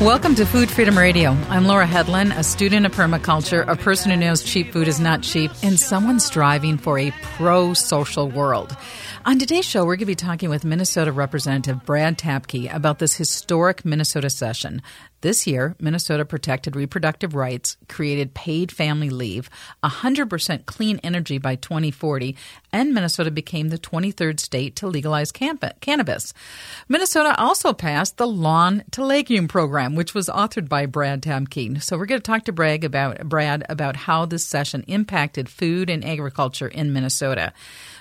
Welcome to Food Freedom Radio. I'm Laura Hedlund, a student of permaculture, a person who knows cheap food is not cheap, and someone striving for a pro social world. On today's show, we're going to be talking with Minnesota Representative Brad Tabke about this historic Minnesota session. This year, Minnesota protected reproductive rights, created paid family leave, 100% clean energy by 2040, and Minnesota became the 23rd state to legalize cannabis. Minnesota also passed the Lawn to Legume program, which was authored by Brad Tabke. So we're going to talk to Brad about Brad about how this session impacted food and agriculture in Minnesota.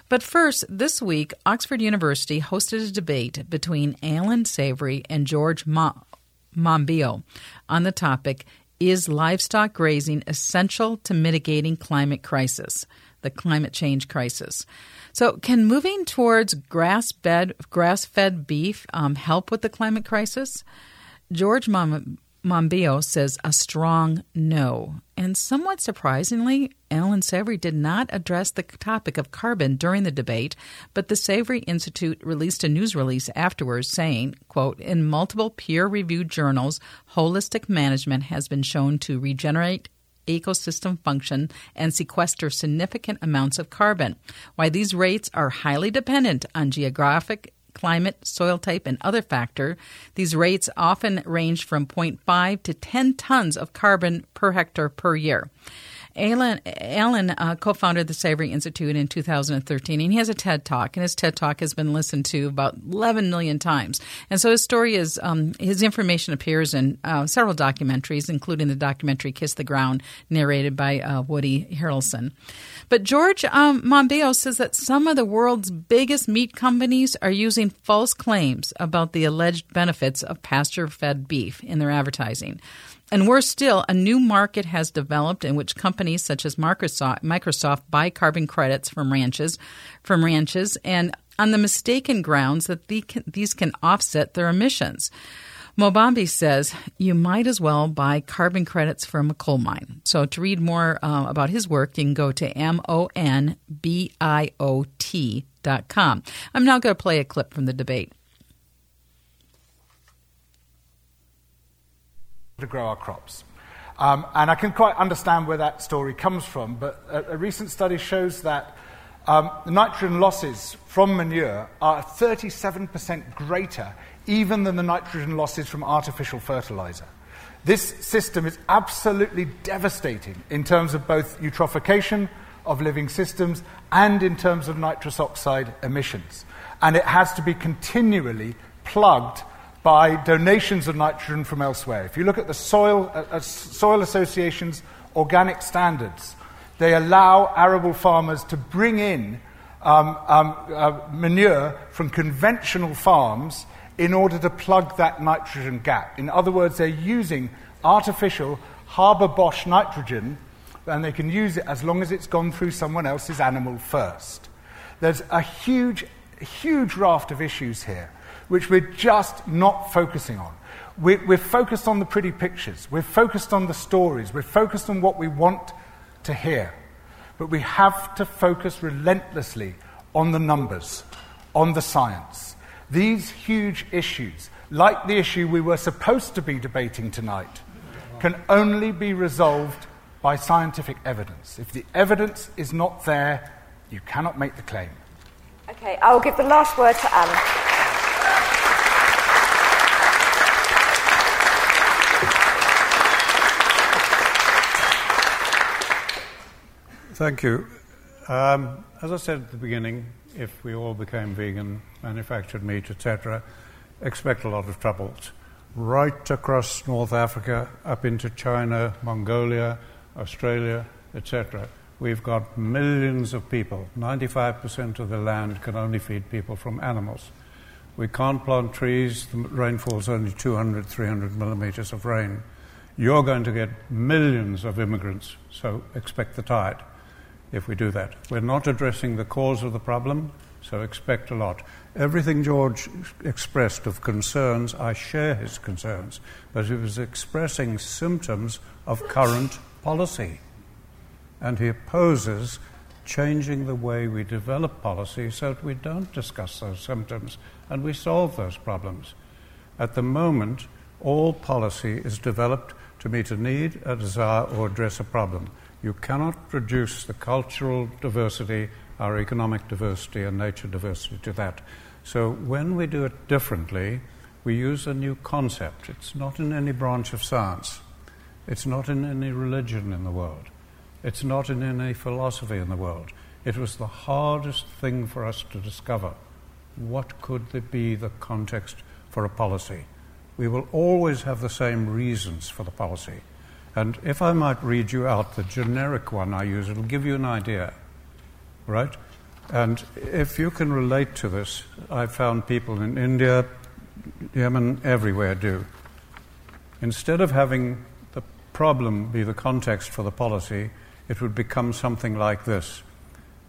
But first, this week, Oxford University hosted a debate between Allan Savory and George Ma- Monbiot on the topic Is livestock grazing essential to mitigating climate crisis? The climate change crisis. So, can moving towards grass-fed, grass-fed beef um, help with the climate crisis? George Mom- Monbiot says a strong no. And somewhat surprisingly, Allan Savory did not address the topic of carbon during the debate, but the Savory Institute released a news release afterwards saying, quote, in multiple peer-reviewed journals, holistic management has been shown to regenerate ecosystem function and sequester significant amounts of carbon. While these rates are highly dependent on geographic climate, soil type, and other factor, these rates often range from 0.5 to 10 tons of carbon per hectare per year. Allan, Allan uh, co-founded the Savory Institute in 2013, and he has a TED Talk, and his TED Talk has been listened to about 11 million times. And so his story is um, his information appears in uh, several documentaries, including the documentary "Kiss the Ground," narrated by uh, Woody Harrelson. But George um, says that some of the world's biggest meat companies are using false claims about the alleged benefits of pasture-fed beef in their advertising. And worse still, a new market has developed in which companies such as Microsoft, Microsoft buy carbon credits from ranches, from ranches, and on the mistaken grounds that these can offset their emissions. Monbiot says you might as well buy carbon credits from a coal mine. So to read more uh, about his work, you can go to M O N B I O T dot com. I'm now going to play a clip from the debate. To grow our crops. Um, and I can quite understand where that story comes from, but a, a recent study shows that um, the nitrogen losses from manure are 37% greater even than the nitrogen losses from artificial fertilizer. This system is absolutely devastating in terms of both eutrophication of living systems and in terms of nitrous oxide emissions. And it has to be continually plugged by donations of nitrogen from elsewhere. If you look at the soil, uh, uh, soil association's organic standards, they allow arable farmers to bring in um, um, uh, manure from conventional farms in order to plug that nitrogen gap. In other words, they're using artificial Haber-Bosch nitrogen, and they can use it as long as it's gone through someone else's animal first. There's a huge, huge raft of issues here which we're just not focusing on. We're, we're, focused on the pretty pictures, we're focused on the stories, we're focused on what we want to hear. But we have to focus relentlessly on the numbers, on the science. These huge issues, like the issue we were supposed to be debating tonight, can only be resolved by scientific evidence. If the evidence is not there, you cannot make the claim. Okay, I'll give the last word to Allan. Thank you. Um, as I said at the beginning, if we all became vegan, manufactured meat, etc., expect a lot of troubles. Right across North Africa, up into China, Mongolia, Australia, etc., we've got millions of people. 95% of the land can only feed people from animals. We can't plant trees, the rainfall is only 200, 300 millimeters of rain. You're going to get millions of immigrants, so expect the tide if we do that. We're not addressing the cause of the problem, so expect a lot. Everything George expressed of concerns, I share his concerns, but he was expressing symptoms of current policy. And he opposes changing the way we develop policy so that we don't discuss those symptoms and we solve those problems. At the moment, All policy is developed to meet a need, a desire, or address a problem. You cannot reduce the cultural diversity, our economic diversity, and nature diversity to that. So when we do it differently, we use a new concept. It's not in any branch of science, it's not in any religion in the world, it's not in any philosophy in the world. It was the hardest thing for us to discover. What could be the context for a policy? We will always have the same reasons for the policy. And if I might read you out the generic one I use, it'll give you an idea, right? And if you can relate to this, I've found people in India, Yemen, everywhere do. Instead of having the problem be the context for the policy, it would become something like this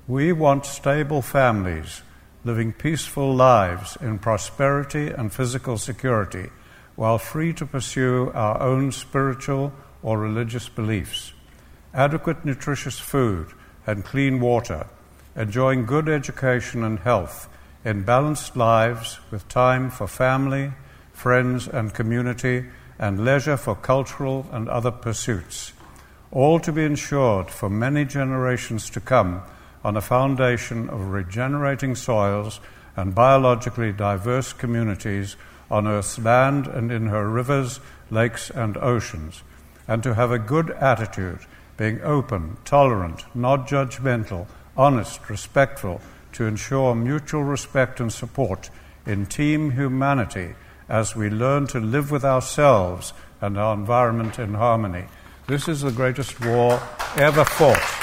We want stable families living peaceful lives in prosperity and physical security while free to pursue our own spiritual or religious beliefs, adequate nutritious food and clean water, enjoying good education and health, in balanced lives with time for family, friends, and community, and leisure for cultural and other pursuits, all to be ensured for many generations to come on a foundation of regenerating soils and biologically diverse communities on Earth's land and in her rivers, lakes, and oceans, and to have a good attitude, being open, tolerant, not judgmental, honest, respectful, to ensure mutual respect and support in team humanity as we learn to live with ourselves and our environment in harmony. This is the greatest war ever fought.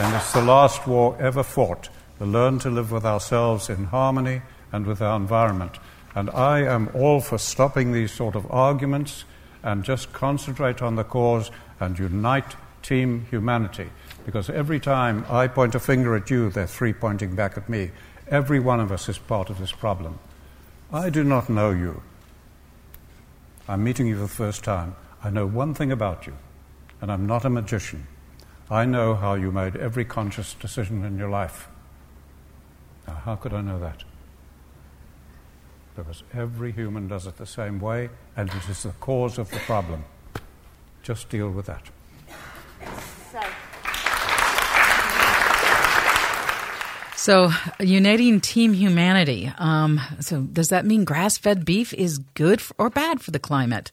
And it's the last war ever fought. To learn to live with ourselves in harmony and with our environment. And I am all for stopping these sort of arguments and just concentrate on the cause and unite team humanity. Because every time I point a finger at you, there are three pointing back at me. Every one of us is part of this problem. I do not know you. I'm meeting you for the first time. I know one thing about you, and I'm not a magician. I know how you made every conscious decision in your life. Now, how could I know that? Because every human does it the same way, and it is the cause of the problem. Just deal with that. So, uniting team humanity. Um, so, does that mean grass fed beef is good or bad for the climate?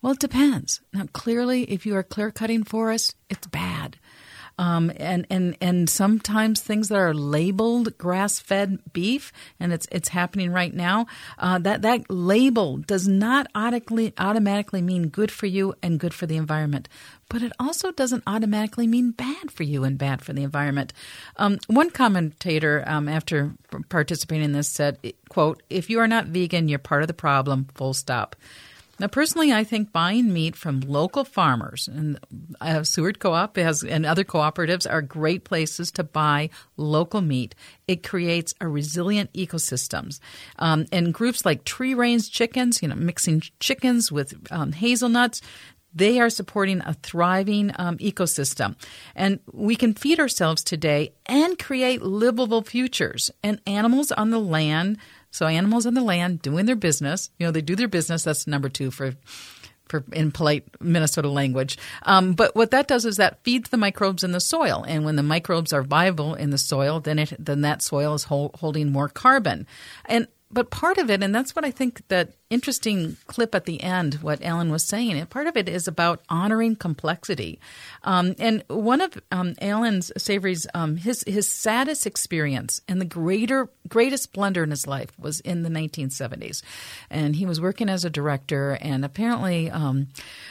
Well, it depends. Now, clearly, if you are clear cutting forests, it's bad. Um, and and and sometimes things that are labeled grass-fed beef, and it's it's happening right now. Uh, that that label does not automatically automatically mean good for you and good for the environment, but it also doesn't automatically mean bad for you and bad for the environment. Um, one commentator, um, after participating in this, said, "quote If you are not vegan, you're part of the problem. Full stop." Now, personally, I think buying meat from local farmers and uh, Seward Co-op and other cooperatives are great places to buy local meat. It creates a resilient ecosystems. Um, and groups like Tree Range Chickens, you know, mixing chickens with um, hazelnuts, they are supporting a thriving um, ecosystem. And we can feed ourselves today and create livable futures. And animals on the land so animals on the land doing their business, you know, they do their business. That's number two for for, in polite Minnesota language. Um, but what that does is that feeds the microbes in the soil, and when the microbes are viable in the soil, then it then that soil is holding more carbon. And but part of it, and that's what I think that interesting clip at the end, what Allan was saying, and part of it is about honoring complexity. Um, and one of um, Allan's Savory's um, his his saddest experience and the greater greatest blunder in his life was in the 1970s, and he was working as a director, and apparently um,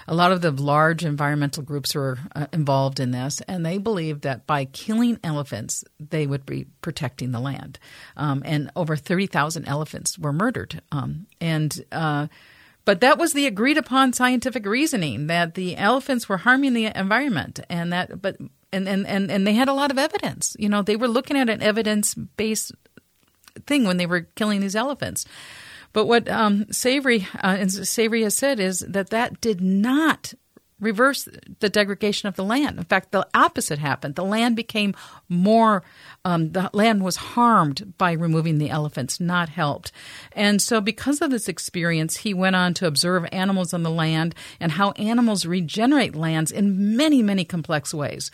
a lot of the large environmental groups were uh, involved in this, and they believed that by killing elephants, they would be protecting the land, um, and over 30,000 elephants were murdered, um, and uh, but that was the agreed upon scientific reasoning that the elephants were harming the environment, and that but and and and, and they had a lot of evidence. You know, they were looking at an evidence based thing when they were killing these elephants. But what um, Savory uh, and Savory has said is that that did not reverse the degradation of the land. In fact, the opposite happened. The land became more, um, the land was harmed by removing the elephants, not helped. And so, because of this experience, he went on to observe animals on the land and how animals regenerate lands in many, many complex ways.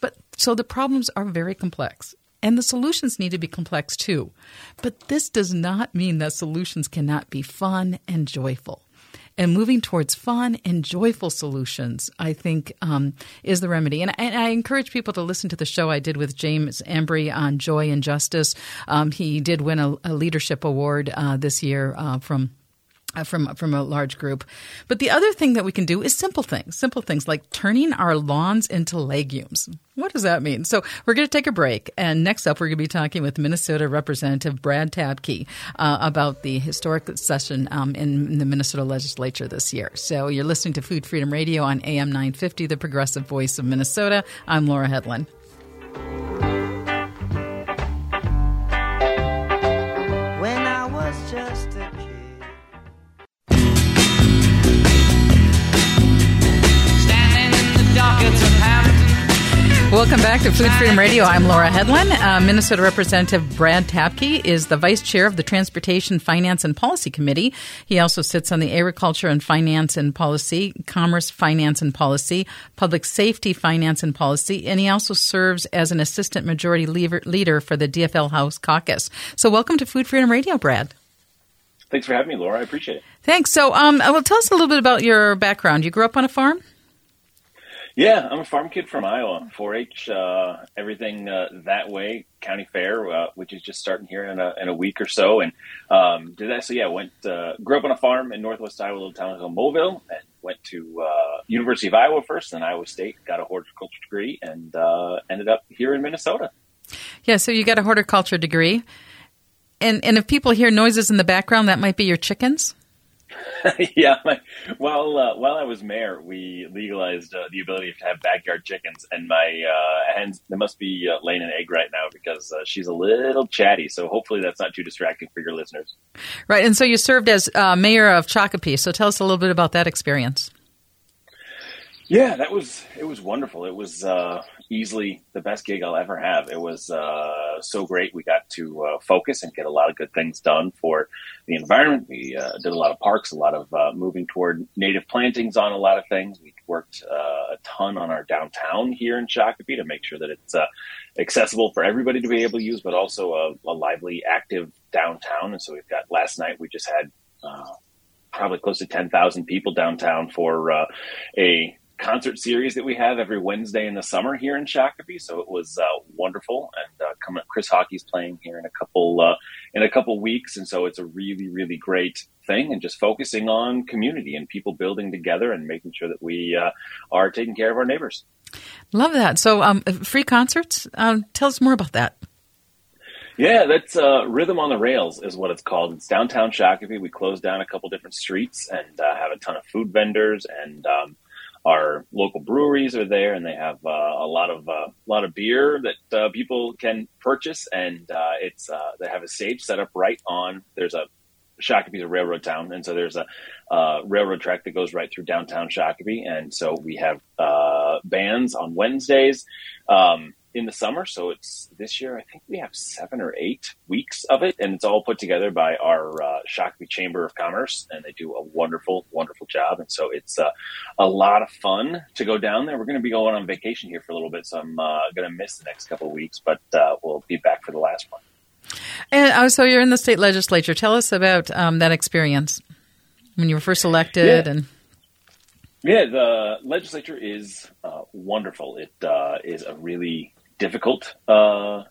But so the problems are very complex. And the solutions need to be complex too. But this does not mean that solutions cannot be fun and joyful and moving towards fun and joyful solutions, I think, um, is the remedy. And, and, I encourage people to listen to the show I did with James Embry on joy and justice. Um, he did win a, a leadership award uh, this year uh, from from from a large group. But the other thing that we can do is simple things, simple things like turning our lawns into legumes. What does that mean? So we're going to take a break, and next up, we're going to be talking with Minnesota Representative Brad Tabke uh, about the historic session um, in, in the Minnesota Legislature this year. So you're listening to Food Freedom Radio on AM 950, the progressive voice of Minnesota. I'm Laura Hedlund. Welcome back to Food Freedom Radio. I'm Laura Hedlund. Uh, Minnesota Representative Brad Tabke is the vice chair of the Transportation Finance and Policy Committee. He also sits on the Agriculture and Finance and Policy, Commerce Finance and Policy, Public Safety Finance and Policy, and he also serves as an assistant majority leader for the DFL House Caucus. So, welcome to Food Freedom Radio, Brad. Thanks for having me, Laura. I appreciate it. Thanks. So, um, well, tell us a little bit about your background. You grew up on a farm? Yeah, I'm a farm kid from Iowa. 4-H, uh, everything uh, that way. County Fair, uh, which is just starting here in a, in a week or so, and um, did that. So yeah, went uh, grew up on a farm in Northwest Iowa, little town called Moville, and went to uh, University of Iowa first, then Iowa State. Got a horticulture degree, and uh, ended up here in Minnesota. Yeah, so you got a horticulture degree, and and if people hear noises in the background, that might be your chickens. yeah, my, while uh, while I was mayor, we legalized uh, the ability to have backyard chickens, and my uh, hens they must be uh, laying an egg right now because uh, she's a little chatty. So hopefully that's not too distracting for your listeners. Right, and so you served as uh, mayor of Shakopee. So tell us a little bit about that experience. Yeah, that was it was wonderful. It was uh, easily the best gig I'll ever have. It was uh, so great. We got to uh, focus and get a lot of good things done for the environment. We uh, did a lot of parks, a lot of uh, moving toward native plantings on a lot of things. We worked uh, a ton on our downtown here in Shakopee to make sure that it's accessible for everybody to be able to use, but also a, a, lively, active downtown. And so we've got last night we just had probably close to 10,000 people downtown for uh, a concert series that we have every Wednesday in the summer here in Shakopee. So it was uh, wonderful, and uh, coming up, Chris Hawkey's playing here in a couple uh, in a couple weeks, and so it's a really really great thing. And just focusing on community and people building together and making sure that we uh, are taking care of our neighbors. Love that. So um, free concerts. Um, tell us more about that. Yeah, that's uh, Rhythm on the Rails is what it's called. It's downtown Shakopee. We close down a couple different streets and uh, have a ton of food vendors and um, our local breweries are there, and they have uh, a lot of uh, a lot of beer that uh, people can purchase, and uh, it's uh, they have a stage set up right on. There's a Shakopee is a railroad town, and so there's a uh, railroad track that goes right through downtown Shakopee, and so we have bands on Wednesdays. Um, in the summer. So it's this year, I think we have seven or eight weeks of it, and it's all put together by our uh, Shakopee Chamber of Commerce, and they do a wonderful, wonderful job. And so it's uh, a lot of fun to go down there. We're going to be going on vacation here for a little bit, so I'm uh, going to miss the next couple of weeks, but uh, we'll be back for the last one. And uh, so you're in the state legislature. Tell us about um, that experience when you were first elected yeah. and. Yeah, the legislature is uh, wonderful. It uh, is a really difficult uh,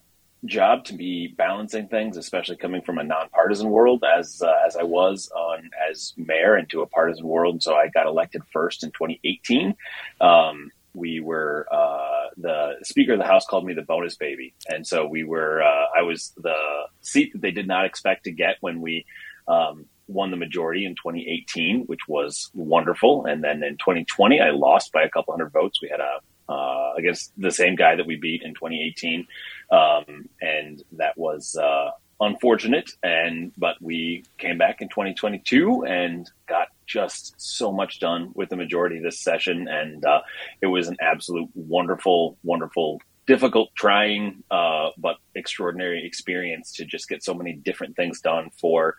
job to be balancing things, especially coming from a nonpartisan world as uh, as I was on as mayor into a partisan world. So I got elected first in 2018. Um, we were uh, the Speaker of the House called me the bonus baby, and so we were. Uh, I was the seat that they did not expect to get when we. Um, won the majority in 2018, which was wonderful. And then in 2020, I lost by a couple hundred votes. We had a uh, against the same guy that we beat in 2018, um, and that was uh, unfortunate. And but we came back in 2022 and got just so much done with the majority of this session, and uh, it was an absolute wonderful, wonderful, difficult, trying, uh, but extraordinary experience to just get so many different things done for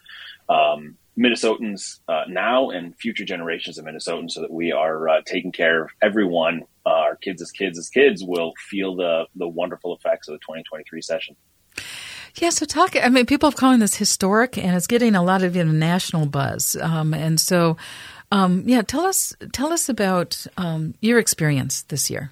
um, Minnesotans uh, now and future generations of Minnesotans, so that we are uh, taking care of everyone. Uh, our kids, as kids, as kids, will feel the the wonderful effects of the 2023 session. Yeah, so talk. I mean, people are calling this historic, and it's getting a lot of you know, national buzz. Um, and so, um, yeah, tell us tell us about um, your experience this year.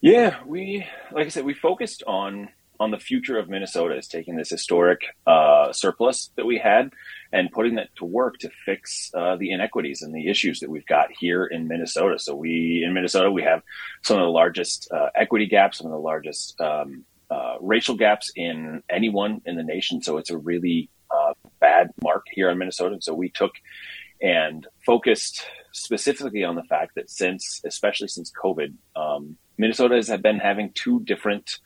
Yeah, we like I said, we focused on on the future of Minnesota is taking this historic uh, surplus that we had and putting that to work to fix uh, the inequities and the issues that we've got here in Minnesota. So we in Minnesota we have some of the largest uh, equity gaps, some of the largest um, uh, racial gaps in anyone in the nation. So it's a really uh, bad mark here in Minnesota. So we took and focused specifically on the fact that since, especially since COVID, um, Minnesota has been having two different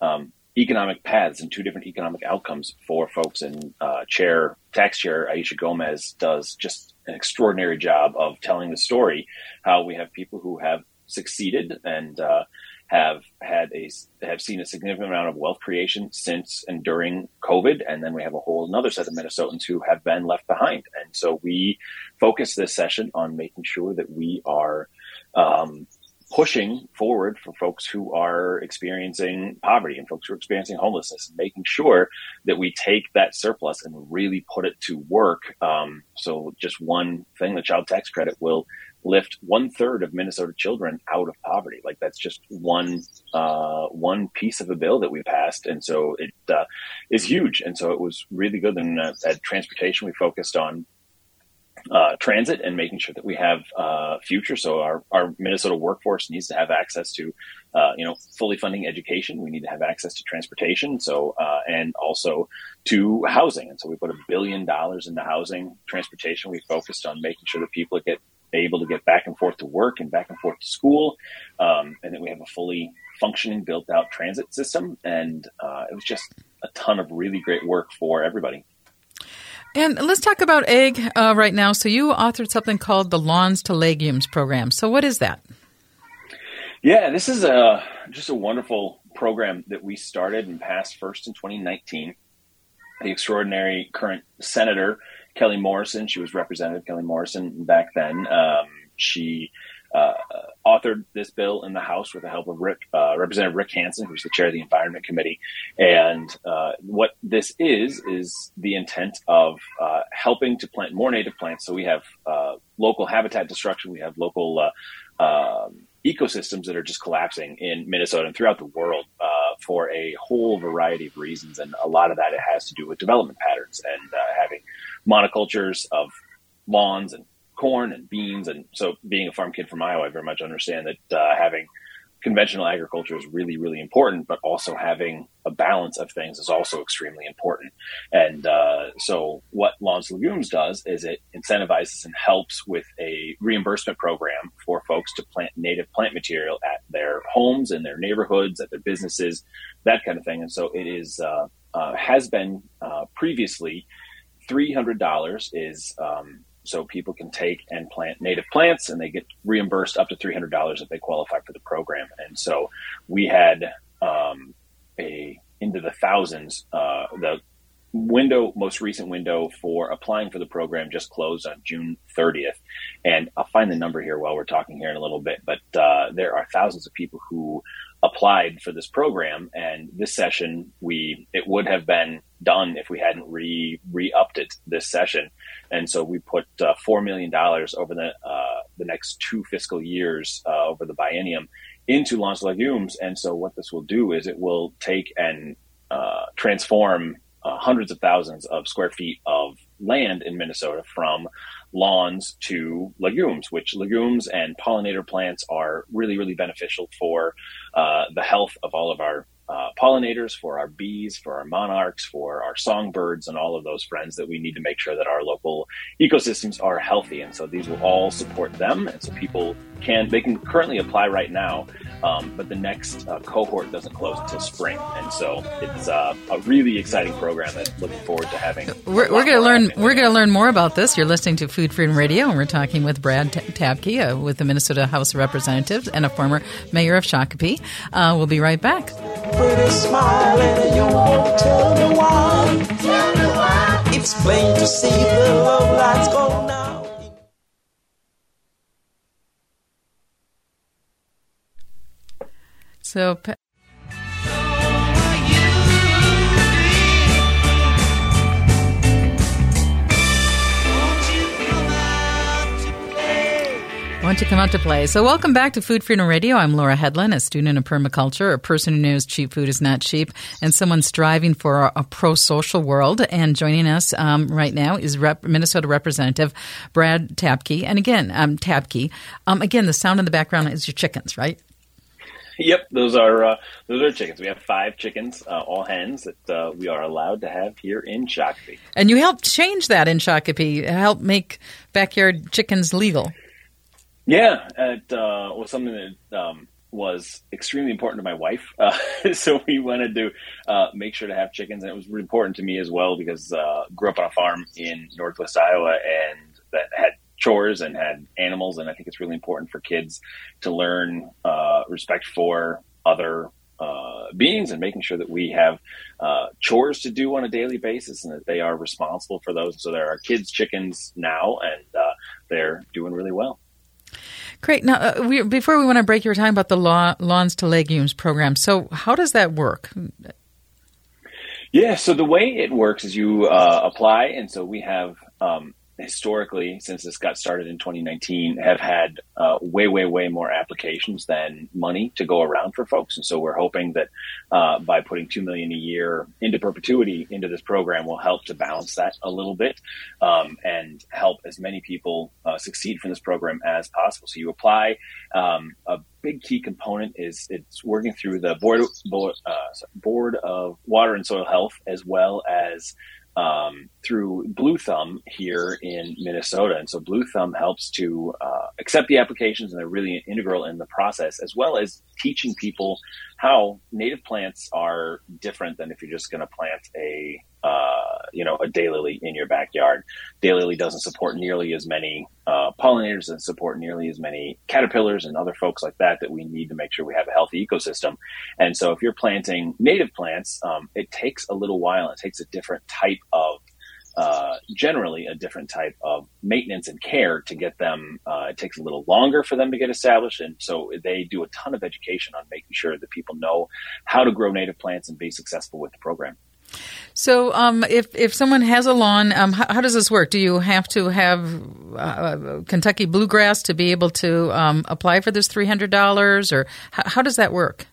um, economic paths and two different economic outcomes for folks. And uh, Chair Tax Chair Aisha Gomez does just an extraordinary job of telling the story. How we have people who have succeeded and uh, have had a have seen a significant amount of wealth creation since and during COVID, and then we have a whole another set of Minnesotans who have been left behind. And so we focus this session on making sure that we are um, pushing forward for folks who are experiencing poverty and folks who are experiencing homelessness, and making sure that we take that surplus and really put it to work. Um, so, just one thing, the child tax credit will lift one third of Minnesota children out of poverty. Like that's just one uh, one piece of a bill that we passed, and so it uh, is huge. And so it was really good. And uh, at transportation, we focused on uh, transit and making sure that we have uh, future. So our, our Minnesota workforce needs to have access to, uh, you know, fully funding education. We need to have access to transportation. So uh, and also to housing. And so we put a billion dollars into housing, transportation. We focused on making sure that people get able to get back and forth to work and back and forth to school, um, and then we have a fully functioning, built out transit system. And uh, it was just a ton of really great work for everybody. And let's talk about egg uh, right now. So you authored something called the Lawns to Legumes program. So what is that? Yeah, this is a just a wonderful program that we started and passed first in 2019. The extraordinary current senator Kelly Morrison, she was Representative Kelly Morrison back then. Um, she uh, authored this bill in the House with the help of Rick, uh, Representative Rick Hansen, who's the chair of the Environment Committee. And uh, what this is is the intent of uh, helping to plant more native plants. So we have uh, local habitat destruction, we have local uh, um, ecosystems that are just collapsing in Minnesota and throughout the world for a whole variety of reasons. And a lot of that it has to do with development patterns and having monocultures of lawns and corn and beans. And so, being a farm kid from Iowa, I very much understand that uh, having conventional agriculture is really, really important, but also having a balance of things is also extremely important. And uh, so, what Lawns Legumes does is it incentivizes and helps with a reimbursement program for folks to plant native plant material at their homes, in their neighborhoods, at their businesses, that kind of thing. And so, it is uh, uh has been uh, previously three hundred dollars is um, so people can take and plant native plants and they get reimbursed up to $300 if they qualify for the program. And so we had um, a into the thousands uh, the window most recent window for applying for the program just closed on june 30th and i'll find the number here while we're talking here in a little bit but uh, there are thousands of people who applied for this program. And this session we it would have been done if we hadn't re re upped it this session. And so we put uh, four million dollars over the uh, the next two fiscal years uh, over the biennium into Lawns Legumes. And so what this will do is it will take and uh, transform uh, hundreds of thousands of square feet of land in Minnesota from lawns to legumes, which legumes and pollinator plants are really, really beneficial for uh, the health of all of our uh, pollinators, for our bees, for our monarchs, for our songbirds, and all of those friends that we need to make sure that our local ecosystems are healthy. And so these will all support them. And so people can they can currently apply right now, um, but the next uh, cohort doesn't close until spring, and so it's uh, a really exciting program. That looking forward to having. We're, we're going to learn. We're going to learn more about this. You're listening to Food Freedom Radio, and we're talking with Brad Tabke uh, with the Minnesota House of Representatives and a former mayor of Shakopee. Uh, we'll be right back. Pretty smile and you won't tell me why. Tell me why. It's plain to see the love lights go now. So, want to come out to play. So, welcome back to Food Freedom Radio. I'm Laura Hedlund, a student of permaculture, a person who knows cheap food is not cheap, and someone striving for a, a pro social world. And joining us um, right now is Rep- Minnesota Representative Brad Tabke. And again, um, Tabke. Um, again, the sound in the background is your chickens, right? Yep, those are uh, those are chickens. We have five chickens, uh, all hens that uh, we are allowed to have here in Shakopee. And you helped change that in Shakopee, help make backyard chickens legal. Yeah, it uh, was something that um, was extremely important to my wife. Uh, so we wanted to uh, make sure to have chickens, and it was really important to me as well because uh, grew up on a farm in Northwest Iowa and that had chores and had animals, and I think it's really important for kids to learn uh, respect for other uh, beings and making sure that we have uh, chores to do on a daily basis and that they are responsible for those. So there are kids' chickens now, and uh, they're doing really well. Great. Now, uh, we, before we want to break, you were talking about the law, Lawns to Legumes program. So, how does that work? Yeah, so the way it works is you uh, apply, and so we have um, historically, since this got started in 2019, have had uh, way, way, way more applications than money to go around for folks. And so we're hoping that uh, by putting two million a year into perpetuity into this program will help to balance that a little bit um, and help as many people uh, succeed from this program as possible. So you apply. Um, a big key component is it's working through the board board, uh, board of water and soil health as well as um, through Blue Thumb here in Minnesota. And so Blue Thumb helps to uh, accept the applications and they're really integral in the process, as well as teaching people how native plants are different than if you're just going to plant a uh, you know, a daylily in your backyard. Daylily doesn't support nearly as many uh, pollinators and support nearly as many caterpillars and other folks like that that we need to make sure we have a healthy ecosystem. And so, if you're planting native plants, um, it takes a little while. It takes a different type of uh, generally a different type of maintenance and care to get them. Uh, it takes a little longer for them to get established, and so they do a ton of education on making sure that people know how to grow native plants and be successful with the program. So, um, if if someone has a lawn, um, how, how, does this work? Do you have to have uh, Kentucky bluegrass to be able to um, apply for this three hundred dollars, or how does that work?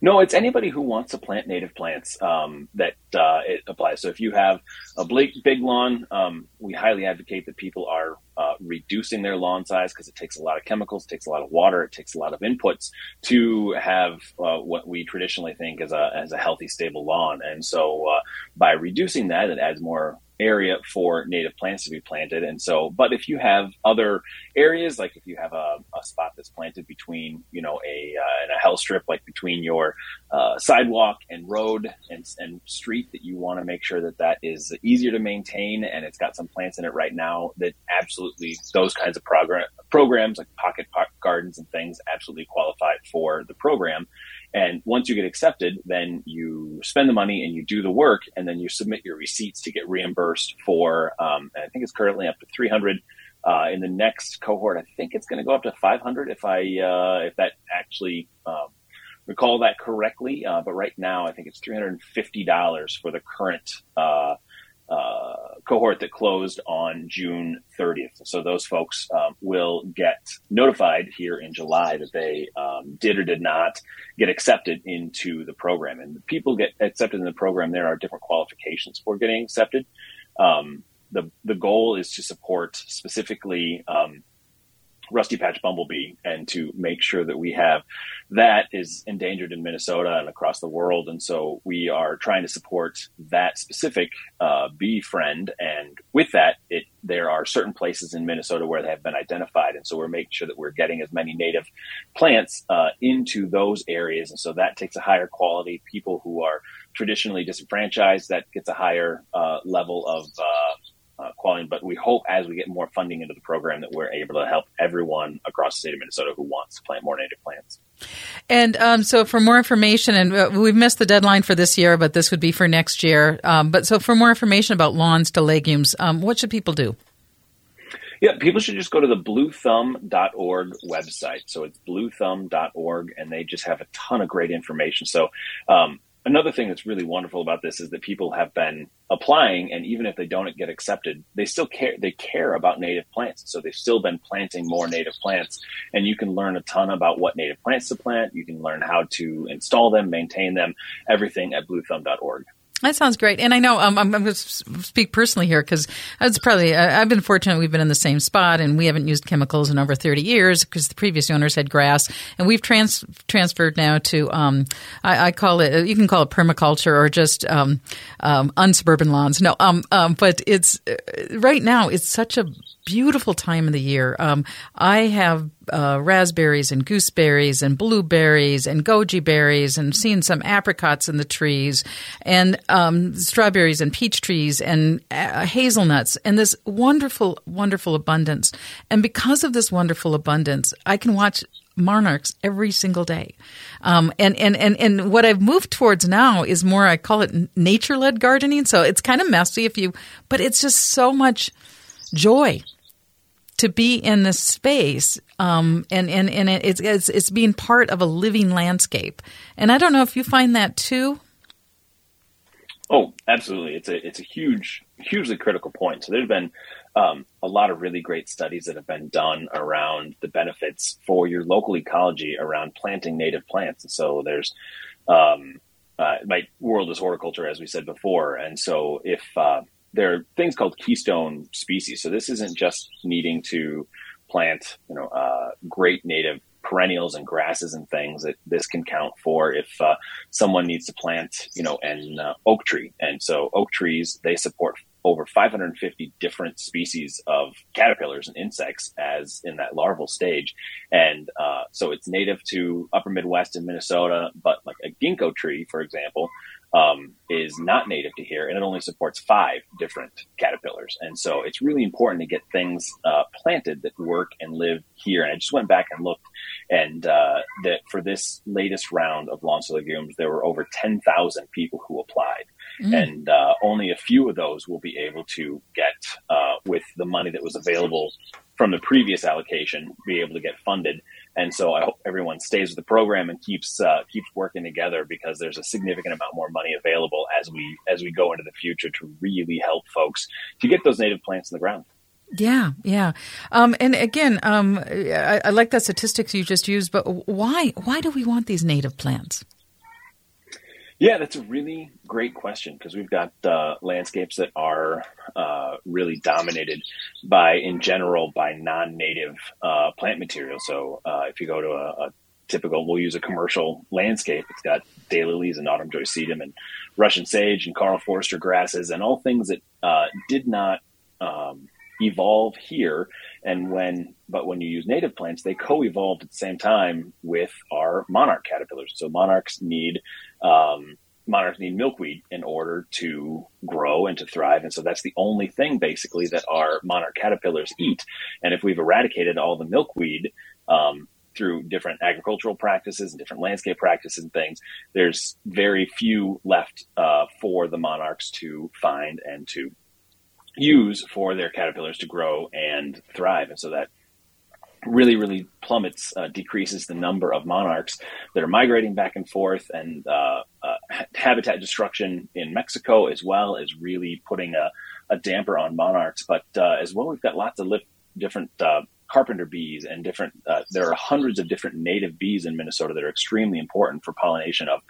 No, it's anybody who wants to plant native plants um, that uh, it applies. So if you have a big, big lawn, um, we highly advocate that people are uh, reducing their lawn size because it takes a lot of chemicals, takes a lot of water, it takes a lot of inputs to have uh, what we traditionally think as a as a healthy, stable lawn. And so uh, by reducing that, it adds more area for native plants to be planted. And so, but if you have other areas, like if you have a, a spot that's planted between, you know, a, uh, a hell strip, like between your uh, sidewalk and road and, and street that you want to make sure that that is easier to maintain and it's got some plants in it right now that absolutely those kinds of program, programs like pocket gardens and things absolutely qualify for the program. And once you get accepted, then you spend the money and you do the work, and then you submit your receipts to get reimbursed for. Um, I think it's currently up to 300. Uh, in the next cohort, I think it's going to go up to 500 if I uh, if that actually um, recall that correctly. Uh, but right now, I think it's $350 for the current uh, cohort that closed on June 30th. So those folks um, will get notified here in July that they um, did or did not get accepted into the program. And people get accepted in the program. There are different qualifications for getting accepted. Um, the the goal is to support specifically um, rusty patch bumblebee and to make sure that we have that is endangered in Minnesota and across the world. And so we are trying to support that specific uh, bee friend. And with that, it there are certain places in Minnesota where they have been identified, and so we're making sure that we're getting as many native plants uh, into those areas, and so that takes a higher quality. People who are traditionally disenfranchised, that gets a higher uh, level of uh, quality. But we hope as we get more funding into the program that we're able to help everyone across the state of Minnesota who wants to plant more native plants. And um, so, for more information, and uh, we've missed the deadline for this year, but this would be for next year. Um, but so, for more information about lawns to legumes, um, what should people do? Yeah, people should just go to the bluethumb.org website. So it's bluethumb.org, and they just have a ton of great information. So um, another thing that's really wonderful about this is that people have been applying and even if they don't get accepted they still care they care about native plants. So they've still been planting more native plants. And you can learn a ton about what native plants to plant. You can learn how to install them maintain them everything at bluethumb.org that sounds great. And I know um, I'm, I'm going to speak personally here because it's probably, I've been fortunate we've been in the same spot and we haven't used chemicals in over 30 years because the previous owners had grass. And we've trans- transferred now to, um, I, I, call it, you can call it permaculture or just um, um, unsuburban lawns. No, um, um, but it's uh, right now, it's such a beautiful time of the year. Um, I have uh, raspberries and gooseberries and blueberries and goji berries and seen some apricots in the trees and um, strawberries and peach trees and uh, hazelnuts and this wonderful, wonderful abundance. And because of this wonderful abundance, I can watch monarchs every single day. Um, and, and, and, and what I've moved towards now is more, I call it nature led gardening. So it's kind of messy if you, but it's just so much joy to be in this space um, and and and it's, it's it's being part of a living landscape. And I don't know if you find that too. Oh, absolutely! It's a it's a huge, hugely critical point. So there's been um, a lot of really great studies that have been done around the benefits for your local ecology around planting native plants. And so there's um, uh, my world is horticulture, as we said before, and so if uh, there are things called keystone species. So this isn't just needing to plant, you know, uh, great native perennials and grasses and things that this can count for if uh, someone needs to plant, you know, an uh, oak tree. And so oak trees, they support over 550 different species of caterpillars and insects as in that larval stage. And uh, so it's native to upper Midwest and Minnesota, but like a ginkgo tree, for example, um, is not native to here, and it only supports five different caterpillars. And so it's really important to get things uh, planted that work and live here. And I just went back and looked, and uh, that for this latest round of Lawns to Legumes, there were over 10,000 people who applied. Mm. And uh, only a few of those will be able to get, uh, with the money that was available from the previous allocation, be able to get funded. And so I hope everyone stays with the program and keeps uh, keeps working together because there's a significant amount more money available as we as we go into the future to really help folks to get those native plants in the ground. Yeah, yeah. Um, and again, um, I, I like that statistics you just used, but why why do we want these native plants? Yeah, that's a really great question because we've got uh, landscapes that are uh, really dominated by, in general, by non-native uh, plant material. So uh, if you go to a, a, typical, we'll use a commercial landscape. It's got daylilies and autumn joy sedum and Russian sage and Karl Foerster grasses and all things that uh, did not um, evolve here. And when, but when you use native plants, they co-evolved at the same time with our monarch caterpillars. So monarchs need um, monarchs need milkweed in order to grow and to thrive. And so that's the only thing basically that our monarch caterpillars eat. And if we've eradicated all the milkweed, um, through different agricultural practices and different landscape practices and things, there's very few left uh, for the monarchs to find and to use for their caterpillars to grow and thrive. And so that really, really plummets, uh, decreases the number of monarchs that are migrating back and forth, and uh, uh, habitat destruction in Mexico as well is really putting a, a damper on monarchs. But uh, as well, we've got lots of different uh, carpenter bees and different. Uh, there are hundreds of different native bees in Minnesota that are extremely important for pollination of,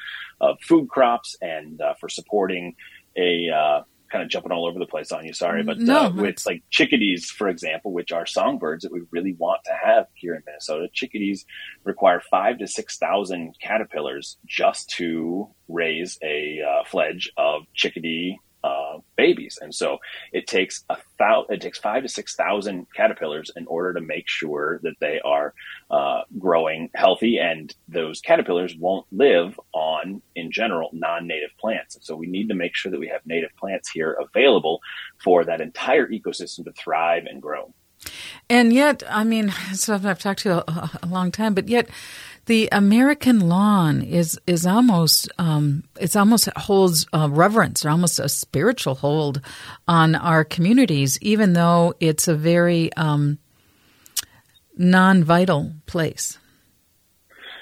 of food crops and for supporting a kind of jumping all over the place on you. Sorry, but no, uh, with like chickadees, for example, which are songbirds that we really want to have here in Minnesota, chickadees require five to six thousand caterpillars just to raise a uh, fledge of chickadee uh, babies, and so it takes a thou- it takes five to six thousand caterpillars in order to make sure that they are uh, growing healthy, and those caterpillars won't live on, in general, non-native plants. And so we need to make sure that we have native plants here available for that entire ecosystem to thrive and grow. And yet, I mean, so I've talked to you a, a long time, but yet the American lawn is is almost um, it's almost holds uh, reverence or almost a spiritual hold on our communities, even though it's a very um, non-vital place.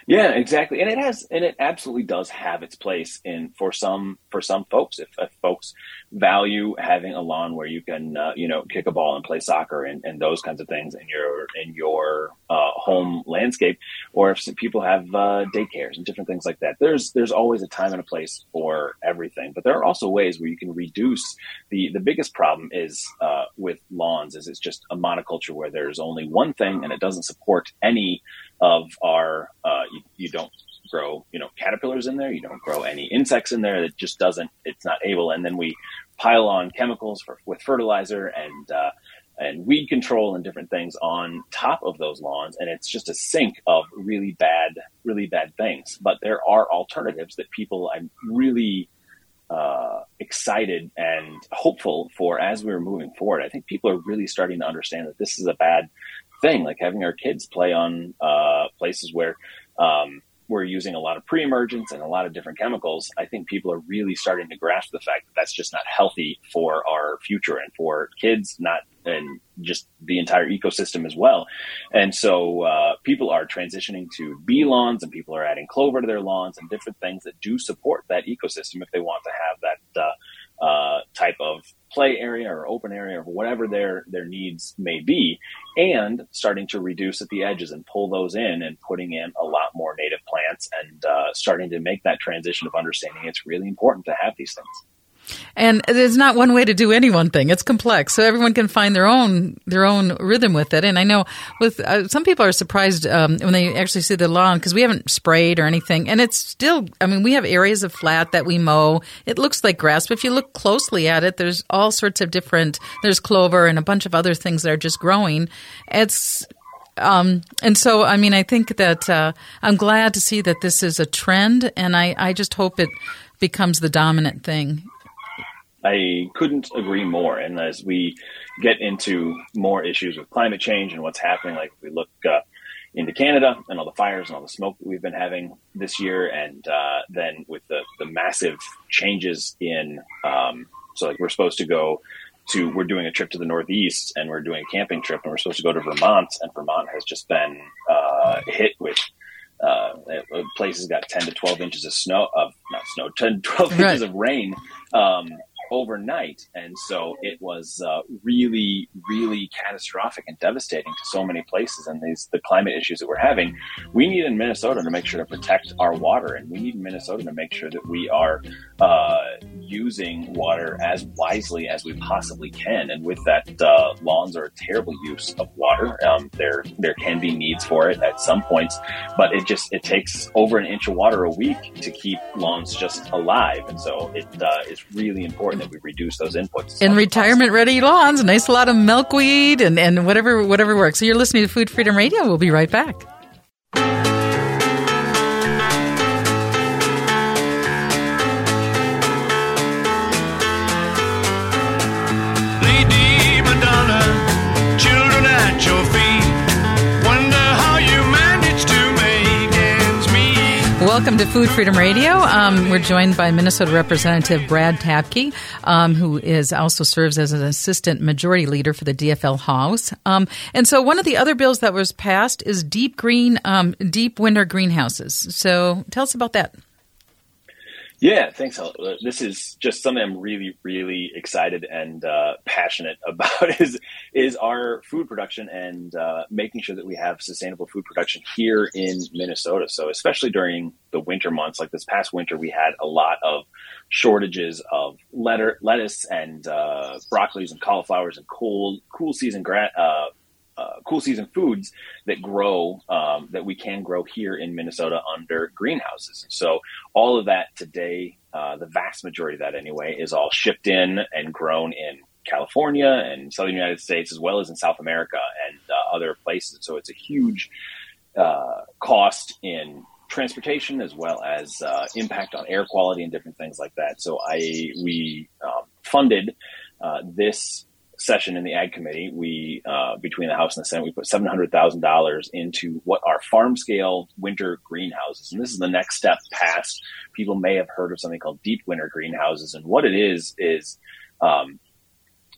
Yeah, exactly, and it has, and it absolutely does have its place in for some for some folks. If, if folks value having a lawn where you can, uh, you know, kick a ball and play soccer and, and those kinds of things in your in your uh, home landscape, or if people have uh, daycares and different things like that, there's there's always a time and a place for everything. But there are also ways where you can reduce the the biggest problem is uh, with lawns is it's just a monoculture where there's only one thing and it doesn't support any of our uh, you, you, don't grow you know caterpillars in there. You don't grow any insects in there. That just doesn't it's not able. And then we pile on chemicals for, with fertilizer and uh, and weed control and different things on top of those lawns. And it's just a sink of really bad really bad things. But there are alternatives that people i'm really uh, excited and hopeful for as we're moving forward. I think people are really starting to understand that this is a bad thing, like having our kids play on uh, places where um, we're using a lot of pre-emergence and a lot of different chemicals. I think people are really starting to grasp the fact that that's just not healthy for our future and for kids, not and just the entire ecosystem as well. And so uh, people are transitioning to bee lawns, and people are adding clover to their lawns and different things that do support that ecosystem if they want to have that. Uh, uh, type of play area or open area or whatever their their needs may be, and starting to reduce at the edges and pull those in and putting in a lot more native plants and uh, starting to make that transition of understanding it's really important to have these things. And there's not one way to do any one thing. It's complex, so everyone can find their own their own rhythm with it. And I know with uh, some people are surprised um, when they actually see the lawn because we haven't sprayed or anything, and it's still. I mean, we have areas of flat that we mow. It looks like grass, but if you look closely at it, there's all sorts of different. There's clover and a bunch of other things that are just growing. It's um, and so, I mean, I think that uh, I'm glad to see that this is a trend, and I, I just hope it becomes the dominant thing I couldn't agree more. And as we get into more issues with climate change and what's happening, like we look uh, into Canada and all the fires and all the smoke that we've been having this year, and uh, then with the, the massive changes in, um, so like we're supposed to go to, we're doing a trip to the Northeast and we're doing a camping trip and we're supposed to go to Vermont, and Vermont has just been uh, hit with uh, places got 10 to 12 inches of snow of not snow 10 12 right. inches of rain um, overnight. And so it was uh, really, really catastrophic and devastating to so many places. And these the climate issues that we're having, we need in Minnesota to make sure to protect our water, and we need in Minnesota to make sure that we are uh, using water as wisely as we possibly can. And with that, uh, lawns are a terrible use of water. Um, there there can be needs for it at some points, but it just it takes over an inch of water a week to keep lawns just alive. And so it uh, is really important that we reduce those inputs. In retirement ready lawns, nice lot of milkweed and, and whatever whatever works. So you're listening to Food Freedom Radio. We'll be right back. Welcome to Food Freedom Radio. Um, we're joined by Minnesota Representative Brad Tabke, um, who is also serves as an assistant majority leader for the DFL House. Um, and so, one of the other bills that was passed is deep green, um, deep winter greenhouses. So, tell us about that. Yeah, thanks. Uh, this is just something I'm really, really excited and uh, passionate about. is is our food production and uh, making sure that we have sustainable food production here in Minnesota. So, especially during the winter months, like this past winter, we had a lot of shortages of letter, lettuce and uh, broccolis and cauliflowers and cool, cool season gra- uh, cool season foods that grow um, that we can grow here in Minnesota under greenhouses. So all of that today, uh, the vast majority of that anyway, is all shipped in and grown in California and southern United States, as well as in South America and uh, other places. So it's a huge uh, cost in transportation as well as uh, impact on air quality and different things like that. So I we um, funded uh, this session in the ag committee. We uh, between the House and the Senate, we put seven hundred thousand dollars into what are farm scale winter greenhouses, and this is the next step past. People may have heard of something called deep winter greenhouses, and what it is is um,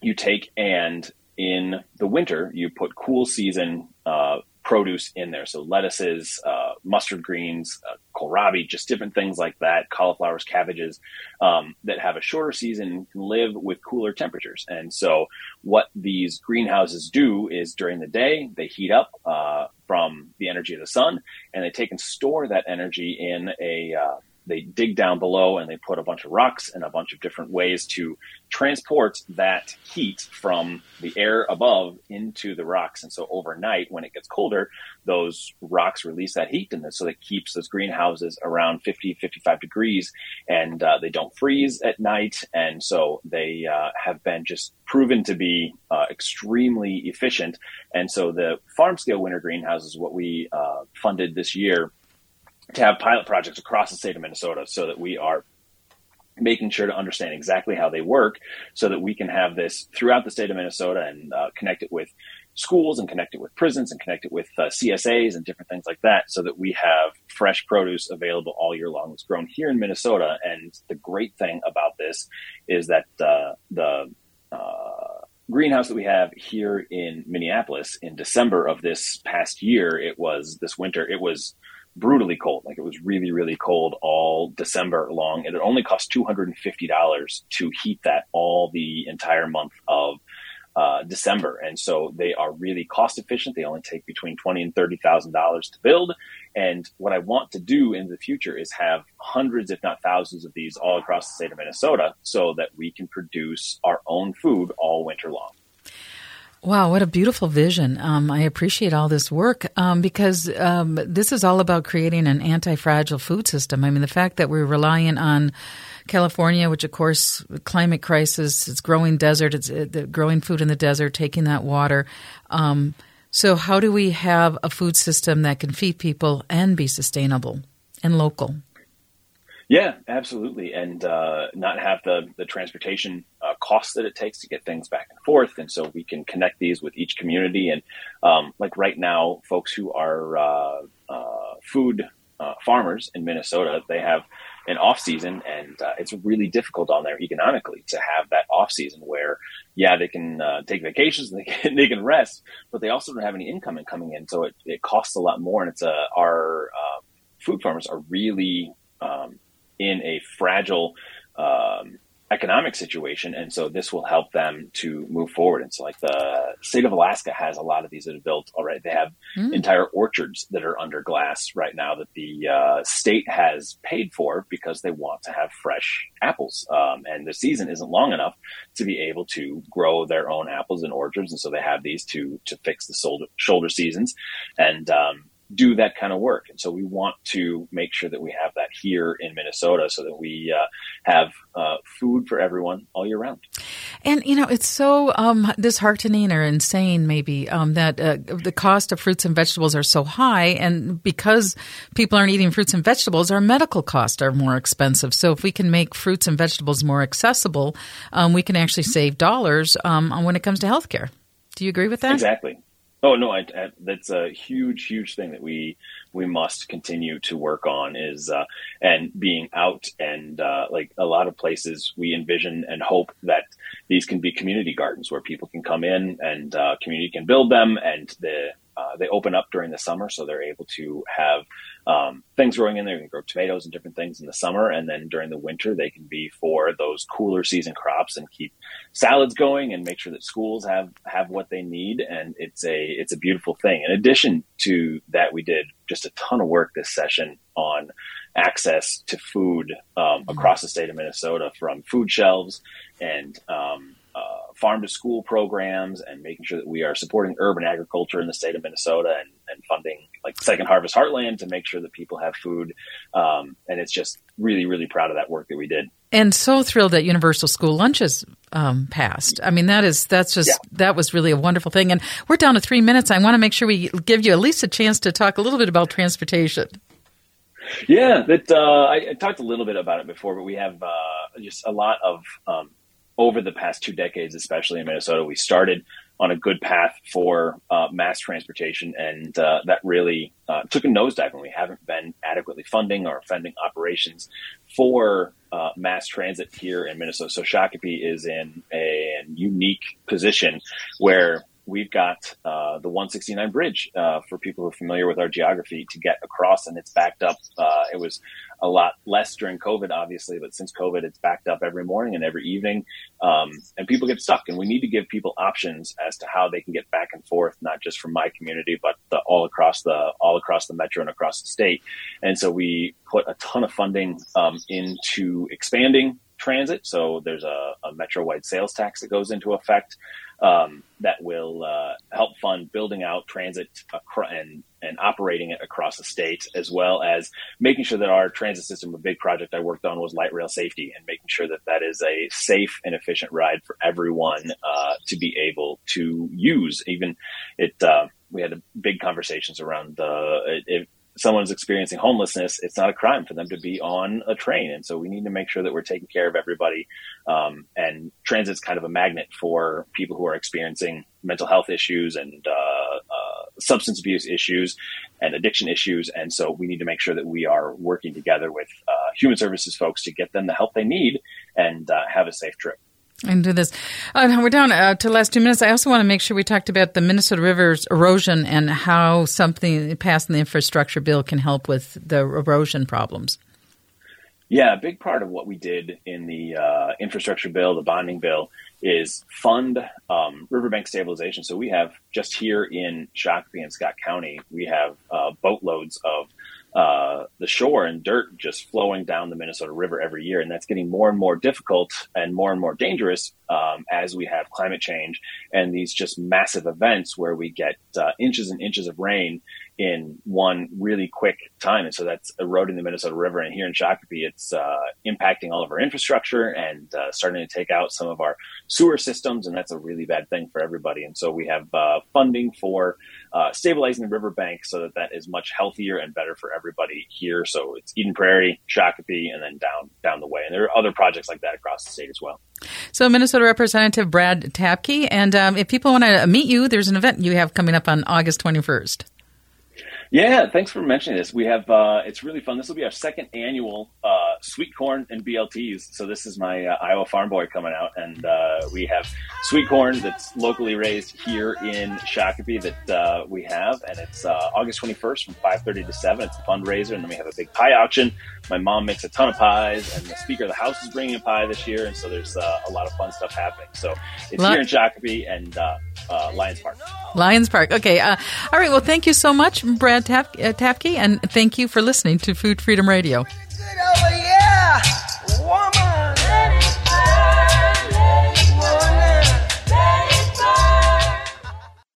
you take and in the winter you put cool season uh, produce in there. So lettuces, uh, mustard greens, uh, kohlrabi, just different things like that, cauliflowers, cabbages um, that have a shorter season can live with cooler temperatures. And so what these greenhouses do is during the day, they heat up uh, from the energy of the sun and they take and store that energy in a uh, they dig down below and they put a bunch of rocks and a bunch of different ways to transport that heat from the air above into the rocks. And so overnight, when it gets colder, those rocks release that heat, and so that keeps those greenhouses around 50, 55 degrees, and uh, they don't freeze at night. And so they uh, have been just proven to be uh, extremely efficient. And so the farm scale winter greenhouses, what we uh, funded this year to have pilot projects across the state of Minnesota so that we are making sure to understand exactly how they work so that we can have this throughout the state of Minnesota and uh, connect it with schools and connect it with prisons and connect it with uh, CSAs and different things like that so that we have fresh produce available all year long. It's grown here in Minnesota. And the great thing about this is that uh, the uh, greenhouse that we have here in Minneapolis in December of this past year, it was this winter, it was brutally cold. Like it was really, really cold all December long. And it only cost $250 to heat that all the entire month of uh, December. And so they are really cost efficient. They only take between twenty and thirty thousand dollars to build. And what I want to do in the future is have hundreds, if not thousands, of these all across the state of Minnesota, so that we can produce our own food all winter long. Wow, what a beautiful vision. Um, I appreciate all this work um, because um, this is all about creating an anti fragile food system. I mean, the fact that we're relying on California, which of course, climate crisis, it's growing desert, it's uh, growing food in the desert, taking that water. Um, so, how do we have a food system that can feed people and be sustainable and local? Yeah, absolutely, and uh, not have the the transportation uh, costs that it takes to get things back and forth, and so we can connect these with each community. And um, like right now, folks who are uh, uh food uh, farmers in Minnesota, they have an off season, and uh, it's really difficult on there economically to have that off season where, yeah, they can take vacations, they can they can rest, but they also don't have any income coming in, so it, it costs a lot more, and it's a our food farmers are really um, in a fragile um, economic situation, and so this will help them to move forward. And so, like the state of Alaska has a lot of these that have built already. They have mm. entire orchards that are under glass right now that the uh, state has paid for because they want to have fresh apples, um, and the season isn't long enough to be able to grow their own apples in orchards, and so they have these to to fix the shoulder, shoulder seasons, and um, do that kind of work. And so we want to make sure that we have that here in Minnesota so that we uh, have uh, food for everyone all year round. And, you know, it's so um, disheartening or insane, maybe, um, that uh, the cost of fruits and vegetables are so high. And because people aren't eating fruits and vegetables, our medical costs are more expensive. So if we can make fruits and vegetables more accessible, um, we can actually save dollars um, when it comes to healthcare. Do you agree with that? Exactly. Oh no, I, I, that's a huge, huge thing that we we must continue to work on is uh, and being out and uh, like a lot of places we envision and hope that these can be community gardens where people can come in and uh, community can build them and the uh, they open up during the summer, so they're able to have um, things growing in there. You can grow tomatoes and different things in the summer, and then during the winter, they can be for those cooler season crops and keep salads going and make sure that schools have have what they need. And it's a it's a beautiful thing. In addition to that, we did just a ton of work this session on access to food um, mm-hmm. across the state of Minnesota, from food shelves and um, uh, farm to school programs and making sure that we are supporting urban agriculture in the state of Minnesota and, and funding like Second Harvest Heartland to make sure that people have food. Um, and it's just really, really proud of that work that we did. And so thrilled that Universal School Lunches um, passed. I mean, that is that's just yeah. that was really a wonderful thing. And we're down to three minutes. I want to make sure we give you at least a chance to talk a little bit about transportation. Yeah, that uh, I, I, talked a little bit about it before, but we have uh, just a lot of um, over the past two decades, especially in Minnesota, we started on a good path for uh, mass transportation, and uh, that really uh, took a nosedive when we haven't been adequately funding or funding operations for uh, mass transit here in Minnesota. So Shakopee is in a unique position where we've got uh, the 169 bridge uh, for people who are familiar with our geography to get across, and it's backed up. Uh, it was a lot less during COVID, obviously, but since COVID, it's backed up every morning and every evening, um, and people get stuck. And we need to give people options as to how they can get back and forth, not just from my community, but the, all across the all across the metro and across the state. And so we put a ton of funding um, into expanding transit. So there's a, a metro wide sales tax that goes into effect um, that will uh, help fund building out transit and and operating it across the state, as well as making sure that our transit system. A big project I worked on was light rail safety and making sure that that is a safe and efficient ride for everyone uh, to be able to use. Even it, uh, we had big conversations around uh, it, someone's experiencing homelessness, it's not a crime for them to be on a train. And so we need to make sure that we're taking care of everybody. Um, and transit's kind of a magnet for people who are experiencing mental health issues and uh, uh, substance abuse issues and addiction issues. And so we need to make sure that we are working together with uh, human services folks to get them the help they need and uh, have a safe trip and do this. Uh, we're down uh, to the last two minutes. I also want to make sure we talked about the Minnesota River's erosion and how something passed in the infrastructure bill can help with the erosion problems. Yeah, a big part of what we did in the uh, infrastructure bill, the bonding bill, is fund um, riverbank stabilization. So we have just here in Shakopee and Scott County, we have uh, boatloads of uh, the shore and dirt just flowing down the Minnesota River every year. And that's getting more and more difficult and more and more dangerous um, as we have climate change and these just massive events where we get uh, inches and inches of rain in one really quick time. And so that's eroding the Minnesota River. And here in Shakopee, it's uh, impacting all of our infrastructure and uh, starting to take out some of our sewer systems. And that's a really bad thing for everybody. And so we have uh, funding for uh, stabilizing the riverbank so that that is much healthier and better for everybody here. So it's Eden Prairie, Shakopee, and then down, down the way. And there are other projects like that across the state as well. So, Minnesota Representative Brad Tabke. And um, if people want to meet you, there's an event you have coming up on August 21st. Yeah, thanks for mentioning this. We have uh, it's really fun. This will be our second annual uh, sweet corn and BLTs. So this is my uh, Iowa farm boy coming out, and uh, we have sweet corn that's locally raised here in Shakopee that uh, we have, and it's uh, August 21st from 5:30 to 7. It's a fundraiser, and then we have a big pie auction. My mom makes a ton of pies, and the Speaker of the House is bringing a pie this year, and so there's a lot of fun stuff happening. So it's here in Shakopee and uh, Lions Park. Lions Park. Okay. Uh, all right. Well, thank you so much, Brad Tap- uh, Tabke, and thank you for listening to Food Freedom Radio.